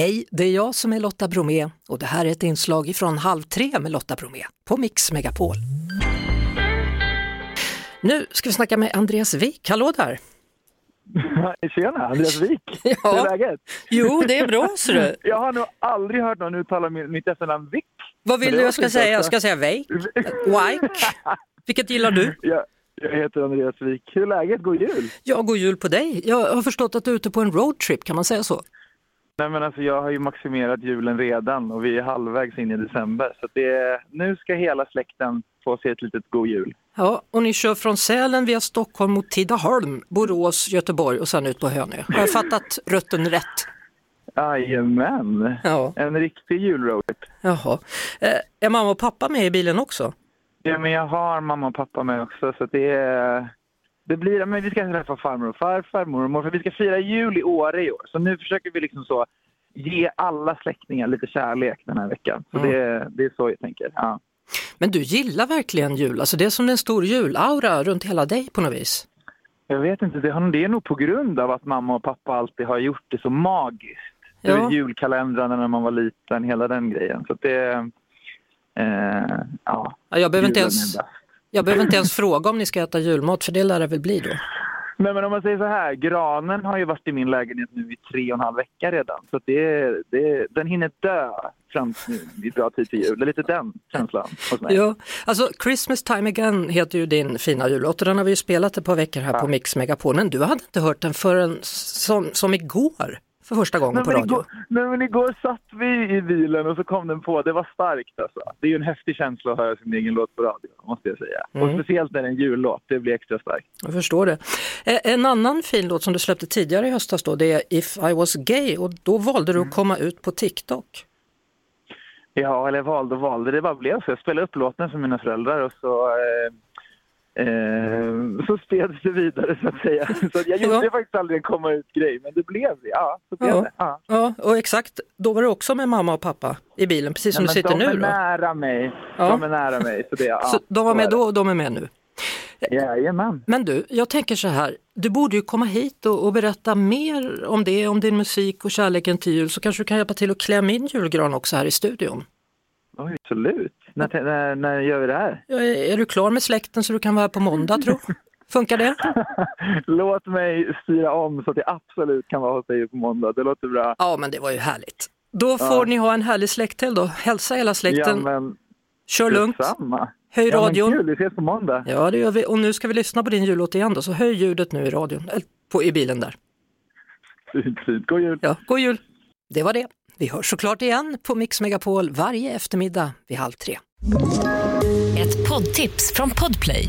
Hej, det är jag som är Lotta Bromé och det här är ett inslag från Halv tre med Lotta Bromé på Mix Megapol. Nu ska vi snacka med Andreas Wik. Hallå där! Tjena, Andreas Wik. Ja. Hur är läget? Jo, det är bra ser du. Jag har nog aldrig hört någon uttala mitt efternamn Wik. Vad vill du jag ska säga? också. Jag ska säga Wijk? Wike? Vilket gillar du? Jag, jag heter Andreas Wik. Hur är läget? God jul! Ja, god jul på dig. Jag har förstått att du är ute på en roadtrip, kan man säga så? Nej men alltså jag har ju maximerat julen redan och vi är halvvägs in i december. Så det, nu ska hela släkten få se ett litet god jul. Ja, och ni kör från Sälen via Stockholm mot Tidaholm, Borås, Göteborg och sen ut på Hönö. Har jag fattat rutten rätt? Jajamän! Ja, En riktig julroadtrip. jaha. Eh, är mamma och pappa med i bilen också? Ja, men jag har mamma och pappa med också så det, är- det blir, men vi ska träffa farmor och farfar, mormor och morfar. Vi ska fira jul i Åre i år. Så nu försöker vi liksom så ge alla släktingar lite kärlek den här veckan. Så Mm. det, det är så jag tänker. Ja. Men du gillar verkligen jul, alltså det är som en stor julaura runt hela dig på något vis. Jag vet inte, det, har, det är nog på grund av att mamma och pappa alltid har gjort det så magiskt. Ja. Julkalendrarna när man var liten, hela den grejen. Så det... Eh, ja, Ja, jag, behöver inte ens. Jag behöver inte ens fråga om ni ska äta julmat, för det lär det väl bli då. Nej men om man säger så här, granen har ju varit i min lägenhet nu i tre och en halv vecka redan. Så det, det, den hinner dö fram till bra tid till jul. Det är lite den känslan hos mig. Ja, alltså Christmas time again heter ju din fina jullåt och den har vi ju spelat ett par veckor här på Mix Megapol, men du hade inte hört den förrän som, som igår för första gången Nej på men, radio. igår, nej men igår satt vi i bilen och så kom den på. Det var starkt alltså. Det är ju en häftig känsla att höra sin egen låt på radio, måste jag säga. Mm. Och speciellt när det är en jullåt, det blir extra starkt. Jag förstår det. Eh, En annan fin låt som du släppte tidigare i höstas då, det är If I was gay och då valde Mm. du att komma ut på TikTok. Ja, eller valde och valde. Det bara blev så. Jag spelade upp låten för mina föräldrar och så, eh, eh, så spreds det vidare så att säga. Så jag gjorde Ja. faktiskt aldrig en komma ut-grej, men det blev det. Ja, så blev Ja. det. Ja. Ja, och exakt, då var du också med mamma och pappa i bilen, precis som Ja, du sitter de nu är då. nära mig. Ja. De är nära mig. Så det, ja, Så de var med då och de är med nu. Jajamän. Men du, jag tänker så här, du borde ju komma hit och, och berätta mer om det, om din musik och kärleken till jul, så kanske du kan hjälpa till att klä min julgran också här i studion. Oj, absolut. När, när, när gör vi det här? Är, är du klar med släkten så du kan vara här på måndag tro? Funkar det? Låt mig styra om så att jag absolut kan vara hos dig på måndag. Det låter bra. Ja, men det var ju härligt. Då får ni ha en härlig släkthelg då. Hälsa hela Ja, släkten, men kör lugnt, detsamma. höj Ja, radion. kul, vi ses på måndag. Ja, det gör vi. Och nu ska vi lyssna på din jullåt igen då, så höj ljudet nu i radion, eller på, i bilen där. Fint, fint. God jul. Ja, god jul! Det var det. Vi hörs såklart igen på Mix Megapol varje eftermiddag vid halv tre. Ett poddtips från Podplay.